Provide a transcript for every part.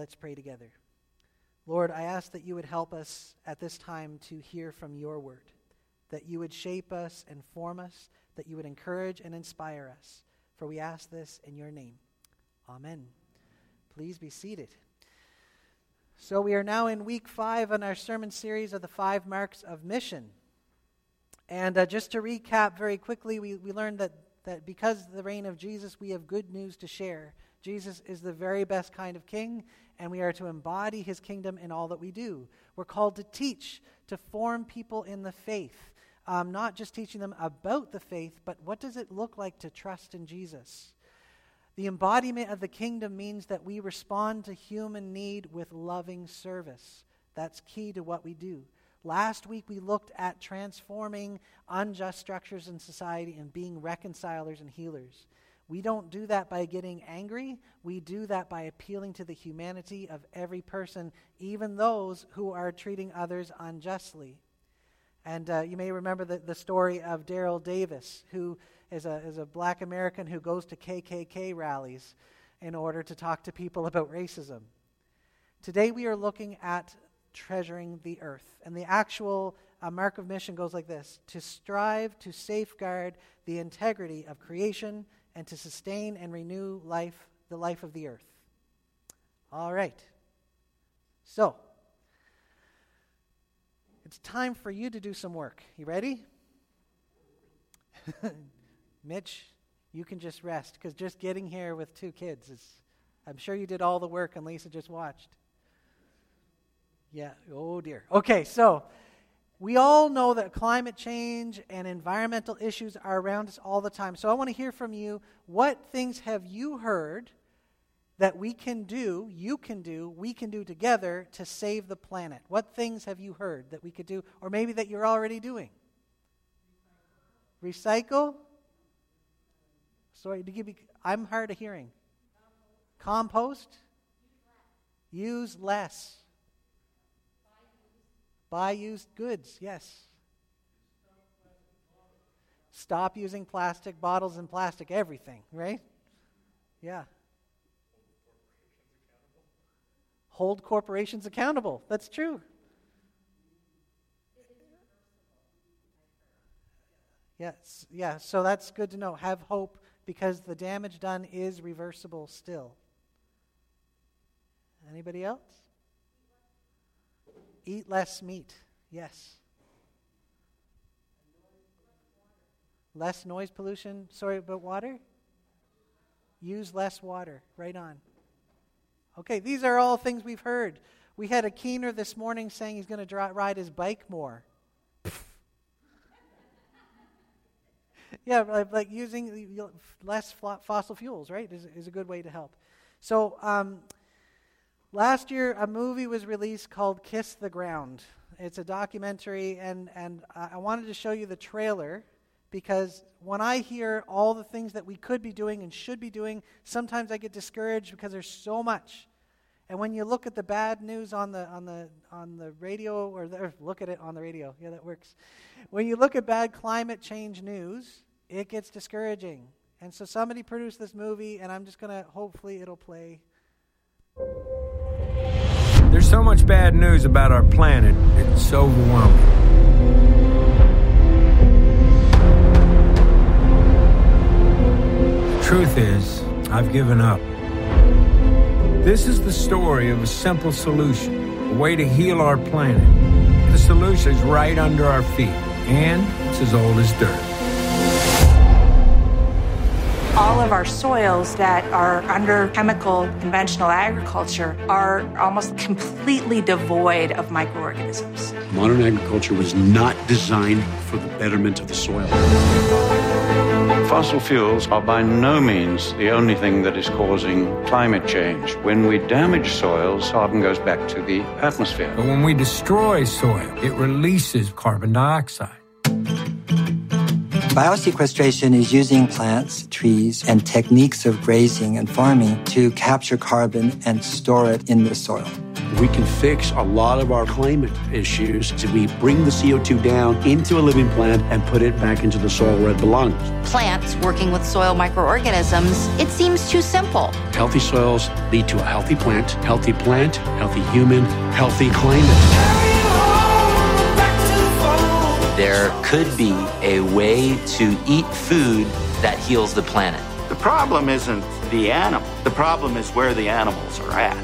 Let's pray together. Lord, I ask that you would help us at this time to hear from your word, that you would shape us and form us, that you would encourage and inspire us. For we ask this in your name. Amen. Please be seated. So, we are now in week five in our sermon series of the five marks of mission. And uh, just to recap very quickly, we, we learned that, that because of the reign of Jesus, we have good news to share. Jesus is the very best kind of king, and we are to embody his kingdom in all that we do. We're called to teach, to form people in the faith, um, not just teaching them about the faith, but what does it look like to trust in Jesus? The embodiment of the kingdom means that we respond to human need with loving service. That's key to what we do. Last week we looked at transforming unjust structures in society and being reconcilers and healers. We don't do that by getting angry. We do that by appealing to the humanity of every person, even those who are treating others unjustly. And uh, you may remember the, the story of Daryl Davis, who is a, is a black American who goes to KKK rallies in order to talk to people about racism. Today we are looking at treasuring the earth. And the actual uh, mark of mission goes like this to strive to safeguard the integrity of creation and to sustain and renew life, the life of the earth. All right. So, it's time for you to do some work. You ready? Mitch, you can just rest because just getting here with two kids is, I'm sure you did all the work and Lisa just watched. Yeah, oh dear. Okay, so we all know that climate change and environmental issues are around us all the time. So I want to hear from you what things have you heard that we can do, you can do, we can do together to save the planet? What things have you heard that we could do, or maybe that you're already doing? Recycle? Sorry, to give you, I'm hard of hearing. Compost? Use less. Buy used goods, yes. Stop using plastic bottles and plastic everything, right? Yeah. Hold corporations accountable. That's true. Yes, yeah, so that's good to know. Have hope because the damage done is reversible still. Anybody else? Eat less meat. Yes. Less noise pollution. Sorry but water? Use less water. Right on. Okay, these are all things we've heard. We had a keener this morning saying he's going to ride his bike more. yeah, like using less fossil fuels, right, is, is a good way to help. So, um, Last year, a movie was released called Kiss the Ground. It's a documentary, and, and I wanted to show you the trailer because when I hear all the things that we could be doing and should be doing, sometimes I get discouraged because there's so much. And when you look at the bad news on the, on the, on the radio, or, the, or look at it on the radio, yeah, that works. When you look at bad climate change news, it gets discouraging. And so somebody produced this movie, and I'm just going to, hopefully, it'll play. There's so much bad news about our planet, it's overwhelming. The truth is, I've given up. This is the story of a simple solution, a way to heal our planet. The solution is right under our feet, and it's as old as dirt all of our soils that are under chemical conventional agriculture are almost completely devoid of microorganisms. Modern agriculture was not designed for the betterment of the soil. Fossil fuels are by no means the only thing that is causing climate change. When we damage soils, carbon goes back to the atmosphere. But when we destroy soil, it releases carbon dioxide. Biosequestration is using plants, trees, and techniques of grazing and farming to capture carbon and store it in the soil. We can fix a lot of our climate issues if we bring the CO2 down into a living plant and put it back into the soil where it belongs. Plants working with soil microorganisms, it seems too simple. Healthy soils lead to a healthy plant, healthy plant, healthy human, healthy climate. There could be a way to eat food that heals the planet. The problem isn't the animal, the problem is where the animals are at.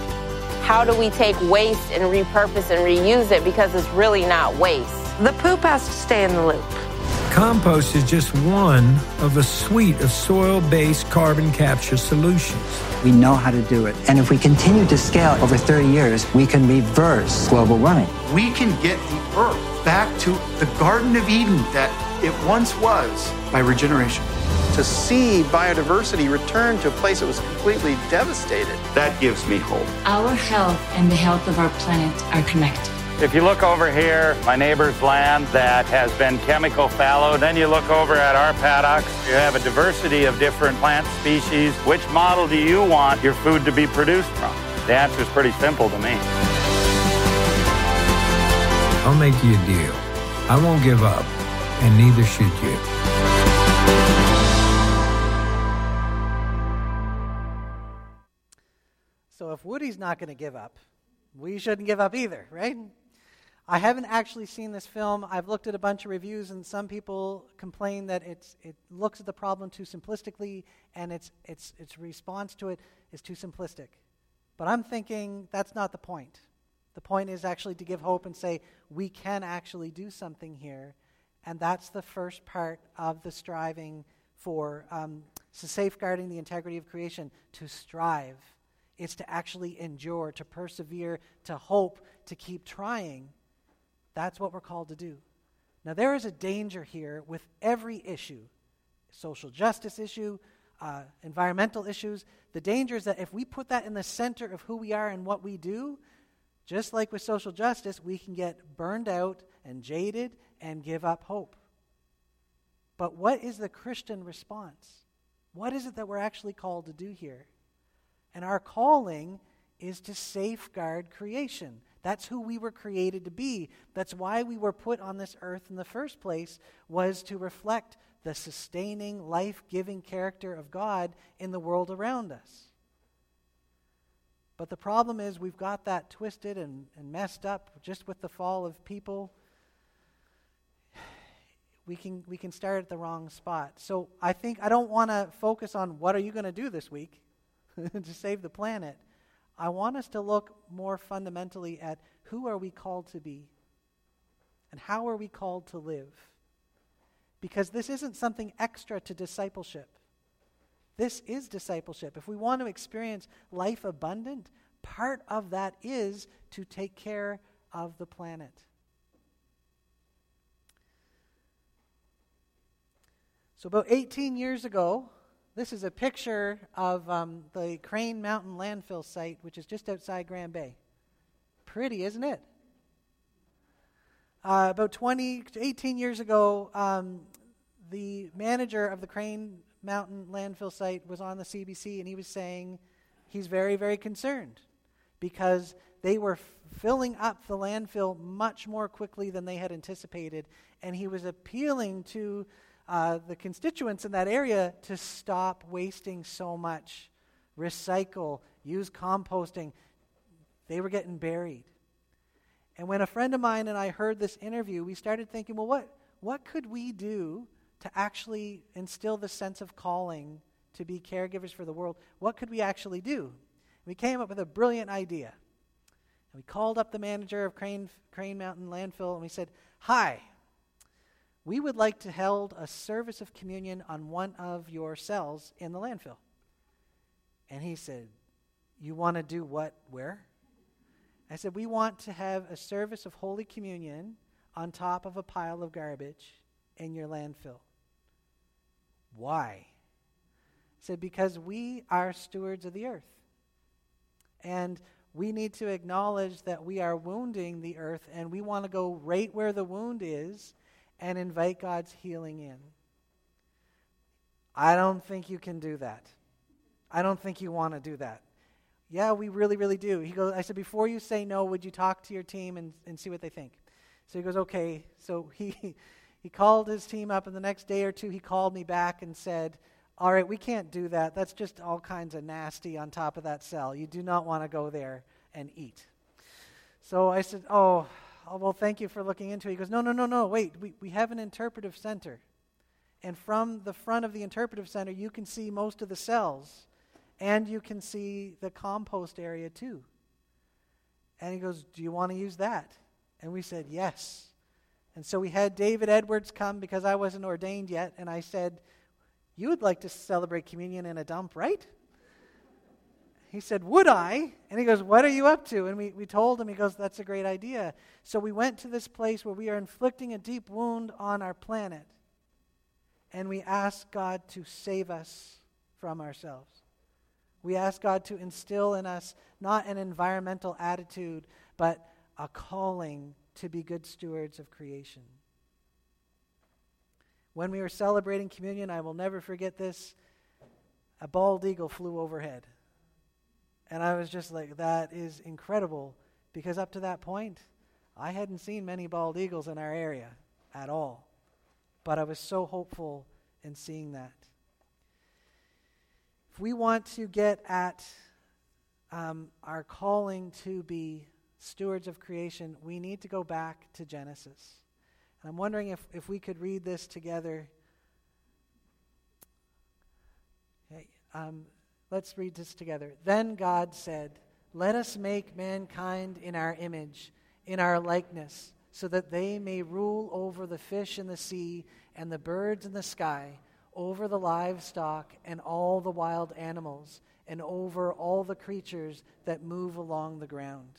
How do we take waste and repurpose and reuse it because it's really not waste? The poop has to stay in the loop. Compost is just one of a suite of soil based carbon capture solutions. We know how to do it. And if we continue to scale over 30 years, we can reverse global warming. We can get the Earth back to the Garden of Eden that it once was by regeneration. To see biodiversity return to a place that was completely devastated. That gives me hope. Our health and the health of our planet are connected. If you look over here, my neighbor's land that has been chemical fallow, then you look over at our paddocks, you have a diversity of different plant species. Which model do you want your food to be produced from? The answer is pretty simple to me. I'll make you a deal. I won't give up, and neither should you. So if Woody's not going to give up, we shouldn't give up either, right? I haven't actually seen this film. I've looked at a bunch of reviews, and some people complain that it's, it looks at the problem too simplistically, and its, its, its response to it is too simplistic. But I'm thinking that's not the point. The point is actually to give hope and say we can actually do something here, and that's the first part of the striving for um, so safeguarding the integrity of creation to strive. It's to actually endure, to persevere, to hope, to keep trying. That's what we're called to do. Now, there is a danger here with every issue social justice issue, uh, environmental issues. The danger is that if we put that in the center of who we are and what we do, just like with social justice, we can get burned out and jaded and give up hope. But what is the Christian response? What is it that we're actually called to do here? And our calling is to safeguard creation. That's who we were created to be. That's why we were put on this earth in the first place was to reflect the sustaining, life-giving character of God in the world around us. But the problem is we've got that twisted and, and messed up just with the fall of people. We can, we can start at the wrong spot. So I think I don't want to focus on what are you going to do this week to save the planet. I want us to look more fundamentally at who are we called to be and how are we called to live. Because this isn't something extra to discipleship. This is discipleship. If we want to experience life abundant, part of that is to take care of the planet. So, about 18 years ago, this is a picture of um, the Crane Mountain landfill site, which is just outside Grand Bay. Pretty, isn't it? Uh, about 20, 18 years ago, um, the manager of the Crane Mountain landfill site was on the CBC, and he was saying he's very, very concerned because they were filling up the landfill much more quickly than they had anticipated, and he was appealing to uh, the constituents in that area to stop wasting so much, recycle, use composting. They were getting buried. And when a friend of mine and I heard this interview, we started thinking, well, what, what could we do to actually instill the sense of calling to be caregivers for the world? What could we actually do? We came up with a brilliant idea. And we called up the manager of Crane, Crane Mountain Landfill and we said, Hi, we would like to hold a service of communion on one of your cells in the landfill. And he said, You want to do what? Where? I said, We want to have a service of Holy Communion on top of a pile of garbage in your landfill. Why? I said, Because we are stewards of the earth. And we need to acknowledge that we are wounding the earth, and we want to go right where the wound is and invite God's healing in. I don't think you can do that. I don't think you want to do that. Yeah, we really, really do. He goes, I said, Before you say no, would you talk to your team and, and see what they think? So he goes, Okay. So he, he called his team up, and the next day or two, he called me back and said, All right, we can't do that. That's just all kinds of nasty on top of that cell. You do not want to go there and eat. So I said, Oh, oh well, thank you for looking into it. He goes, No, no, no, no. Wait, we, we have an interpretive center. And from the front of the interpretive center, you can see most of the cells. And you can see the compost area too. And he goes, Do you want to use that? And we said, Yes. And so we had David Edwards come because I wasn't ordained yet. And I said, You would like to celebrate communion in a dump, right? He said, Would I? And he goes, What are you up to? And we, we told him, he goes, That's a great idea. So we went to this place where we are inflicting a deep wound on our planet. And we asked God to save us from ourselves. We ask God to instill in us not an environmental attitude, but a calling to be good stewards of creation. When we were celebrating communion, I will never forget this. A bald eagle flew overhead. And I was just like, that is incredible because up to that point, I hadn't seen many bald eagles in our area at all. But I was so hopeful in seeing that. If we want to get at um, our calling to be stewards of creation, we need to go back to Genesis. And I'm wondering if, if we could read this together. Okay, um, let's read this together. Then God said, Let us make mankind in our image, in our likeness, so that they may rule over the fish in the sea and the birds in the sky, over the livestock and all the wild animals, and over all the creatures that move along the ground.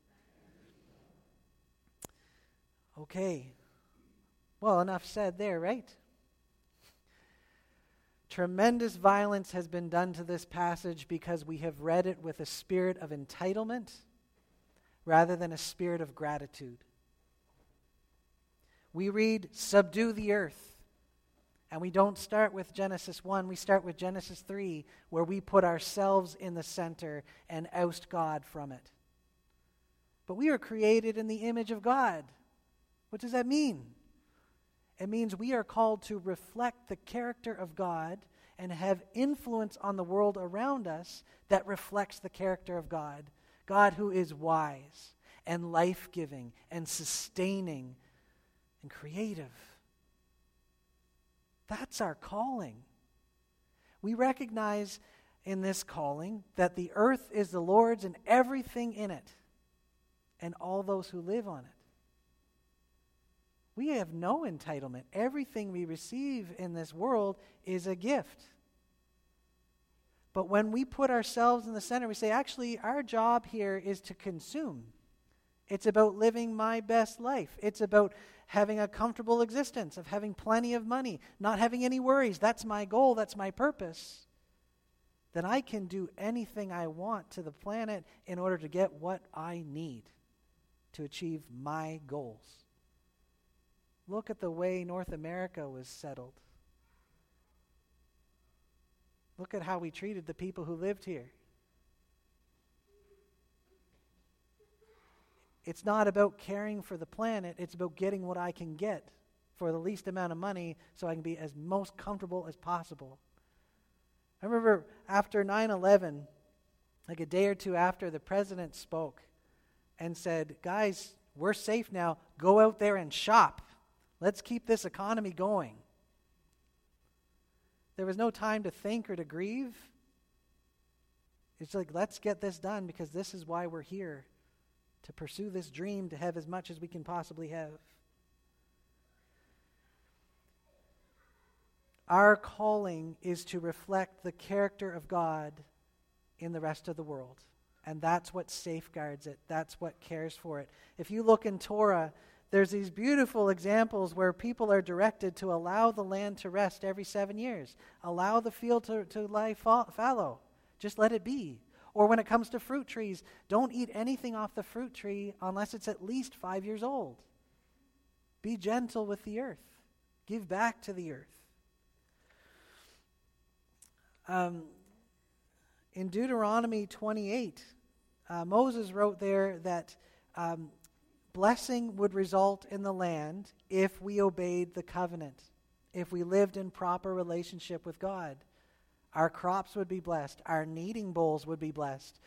Okay. Well, enough said there, right? Tremendous violence has been done to this passage because we have read it with a spirit of entitlement rather than a spirit of gratitude. We read, Subdue the earth. And we don't start with Genesis 1, we start with Genesis 3, where we put ourselves in the center and oust God from it. But we are created in the image of God. What does that mean? It means we are called to reflect the character of God and have influence on the world around us that reflects the character of God. God who is wise and life giving and sustaining and creative. That's our calling. We recognize in this calling that the earth is the Lord's and everything in it, and all those who live on it. We have no entitlement. Everything we receive in this world is a gift. But when we put ourselves in the center, we say, actually, our job here is to consume. It's about living my best life. It's about having a comfortable existence, of having plenty of money, not having any worries. That's my goal, that's my purpose. Then I can do anything I want to the planet in order to get what I need to achieve my goals. Look at the way North America was settled. Look at how we treated the people who lived here. It's not about caring for the planet, it's about getting what I can get for the least amount of money so I can be as most comfortable as possible. I remember after 9 11, like a day or two after, the president spoke and said, Guys, we're safe now. Go out there and shop. Let's keep this economy going. There was no time to think or to grieve. It's like, let's get this done because this is why we're here to pursue this dream to have as much as we can possibly have. Our calling is to reflect the character of God in the rest of the world. And that's what safeguards it, that's what cares for it. If you look in Torah, there's these beautiful examples where people are directed to allow the land to rest every seven years, allow the field to, to lie fallow. Just let it be. Or when it comes to fruit trees, don't eat anything off the fruit tree unless it's at least five years old. Be gentle with the earth, give back to the earth. Um, in Deuteronomy 28, uh, Moses wrote there that um, blessing would result in the land if we obeyed the covenant, if we lived in proper relationship with God. Our crops would be blessed, our kneading bowls would be blessed.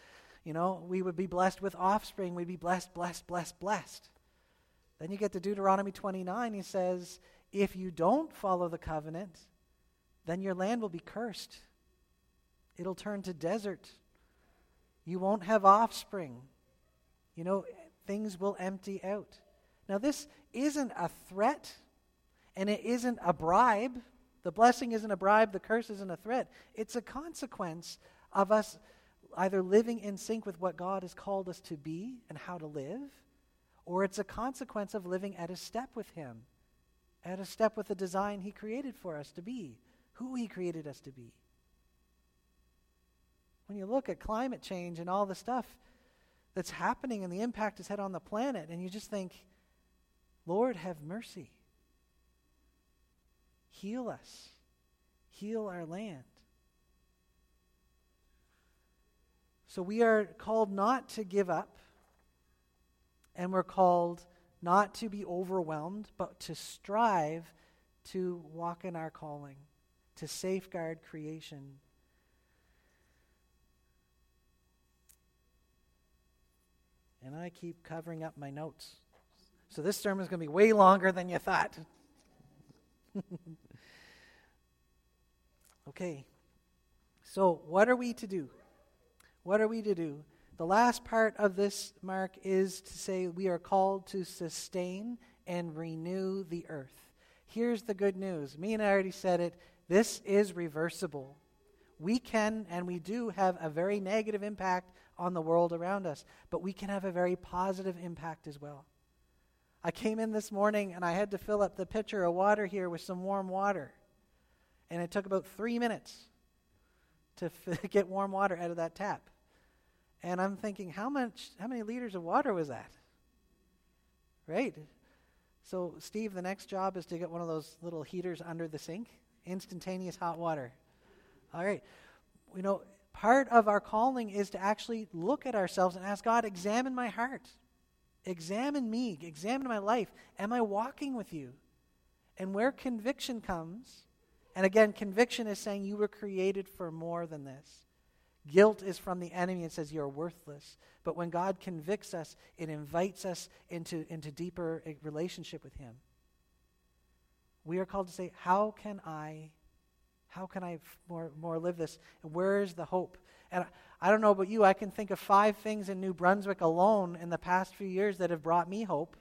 You know, we would be blessed with offspring, we'd be blessed, blessed, blessed, blessed. Then you get to Deuteronomy 29, he says, If you don't follow the covenant, then your land will be cursed. It'll turn to desert. You won't have offspring. You know, things will empty out. Now, this isn't a threat, and it isn't a bribe. The blessing isn't a bribe, the curse isn't a threat. It's a consequence of us either living in sync with what God has called us to be and how to live, or it's a consequence of living at a step with Him, at a step with the design He created for us to be, who He created us to be. When you look at climate change and all the stuff that's happening and the impact it's had on the planet, and you just think, Lord, have mercy. Heal us, heal our land. So we are called not to give up, and we're called not to be overwhelmed, but to strive to walk in our calling, to safeguard creation and I keep covering up my notes. So this sermon is going to be way longer than you thought. okay. So, what are we to do? What are we to do? The last part of this mark is to say we are called to sustain and renew the earth. Here's the good news. Me and I already said it. This is reversible. We can and we do have a very negative impact on the world around us, but we can have a very positive impact as well. I came in this morning and I had to fill up the pitcher of water here with some warm water. And it took about three minutes to f- get warm water out of that tap. And I'm thinking, how much, how many liters of water was that? Right? So, Steve, the next job is to get one of those little heaters under the sink, instantaneous hot water. All right. You know, part of our calling is to actually look at ourselves and ask God, examine my heart. Examine me. Examine my life. Am I walking with you? And where conviction comes, and again, conviction is saying you were created for more than this. Guilt is from the enemy and says you're worthless. But when God convicts us, it invites us into, into deeper relationship with Him. We are called to say, How can I how can I more, more live this? And where is the hope? And I, don't know about you, I can think of five things in New Brunswick alone in the past few years that have brought me hope.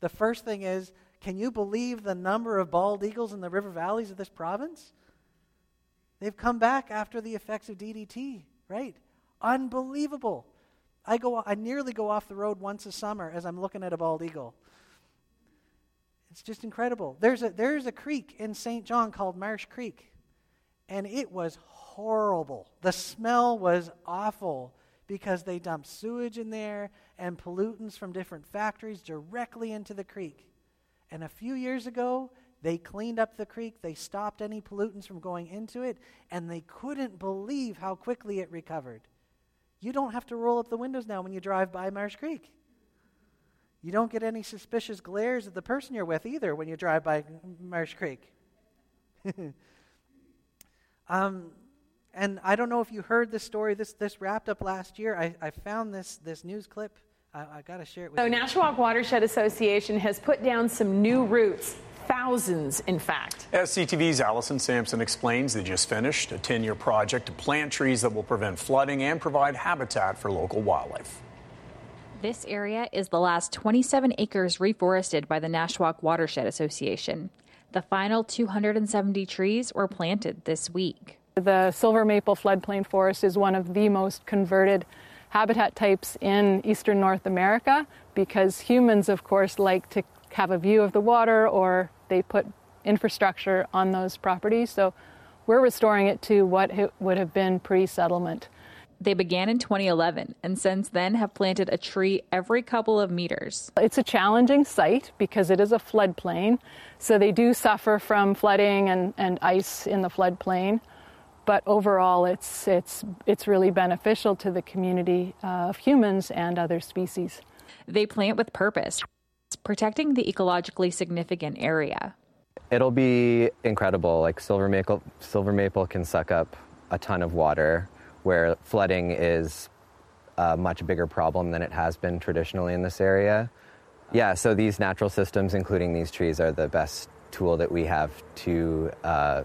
The first thing is can you believe the number of bald eagles in the river valleys of this province? They've come back after the effects of DDT, right? Unbelievable. I go I nearly go off the road once a summer as I'm looking at a bald eagle. It's just incredible. There's a there's a creek in Saint John called Marsh Creek and it was horrible. The smell was awful because they dumped sewage in there and pollutants from different factories directly into the creek. And a few years ago, they cleaned up the creek, they stopped any pollutants from going into it, and they couldn't believe how quickly it recovered. You don't have to roll up the windows now when you drive by Marsh Creek. You don't get any suspicious glares at the person you're with either when you drive by Marsh Creek. Um, and I don't know if you heard this story. This this wrapped up last year. I, I found this this news clip. I, I got to share it with so you. So Nashwaak Watershed Association has put down some new routes. Thousands, in fact. SCTV's Allison Sampson explains they just finished a 10 year project to plant trees that will prevent flooding and provide habitat for local wildlife. This area is the last 27 acres reforested by the Nashwaak Watershed Association. The final 270 trees were planted this week. The silver maple floodplain forest is one of the most converted habitat types in eastern North America because humans, of course, like to have a view of the water or they put infrastructure on those properties. So we're restoring it to what it would have been pre settlement. They began in 2011 and since then have planted a tree every couple of meters. It's a challenging site because it is a floodplain, so they do suffer from flooding and, and ice in the floodplain. But overall, it's, it's, it's really beneficial to the community uh, of humans and other species. They plant with purpose, protecting the ecologically significant area. It'll be incredible. Like silver maple, silver maple can suck up a ton of water where flooding is a much bigger problem than it has been traditionally in this area. Yeah, so these natural systems, including these trees, are the best tool that we have to uh,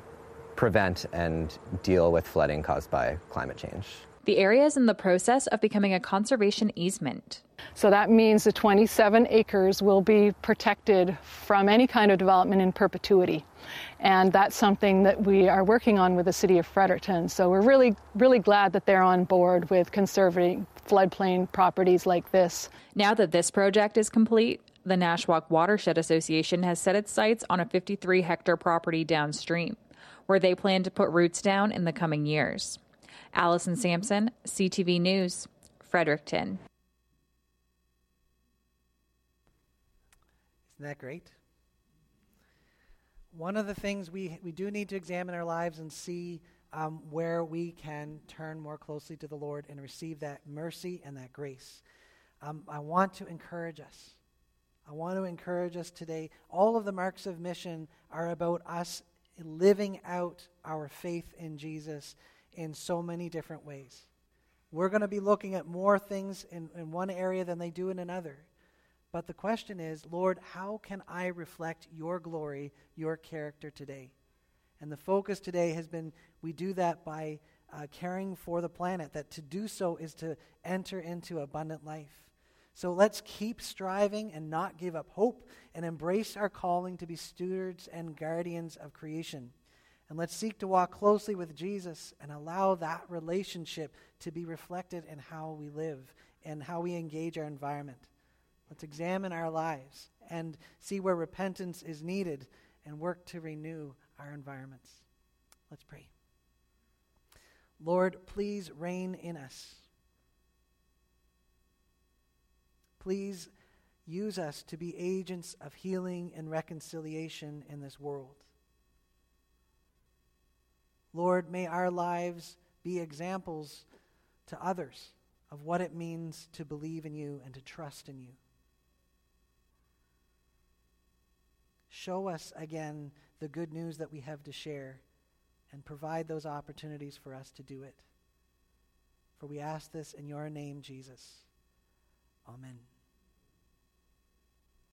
prevent and deal with flooding caused by climate change. The area is in the process of becoming a conservation easement. So that means the 27 acres will be protected from any kind of development in perpetuity. And that's something that we are working on with the city of Fredericton. So we're really, really glad that they're on board with conserving floodplain properties like this. Now that this project is complete, the Nashwaak Watershed Association has set its sights on a 53 hectare property downstream, where they plan to put roots down in the coming years. Allison Sampson, CTV News, Fredericton. Isn't that great? One of the things we, we do need to examine our lives and see um, where we can turn more closely to the Lord and receive that mercy and that grace. Um, I want to encourage us. I want to encourage us today. All of the marks of mission are about us living out our faith in Jesus in so many different ways. We're going to be looking at more things in, in one area than they do in another. But the question is, Lord, how can I reflect your glory, your character today? And the focus today has been we do that by uh, caring for the planet, that to do so is to enter into abundant life. So let's keep striving and not give up hope and embrace our calling to be stewards and guardians of creation. And let's seek to walk closely with Jesus and allow that relationship to be reflected in how we live and how we engage our environment. Let's examine our lives and see where repentance is needed and work to renew our environments. Let's pray. Lord, please reign in us. Please use us to be agents of healing and reconciliation in this world. Lord, may our lives be examples to others of what it means to believe in you and to trust in you. Show us again the good news that we have to share and provide those opportunities for us to do it. For we ask this in your name, Jesus. Amen.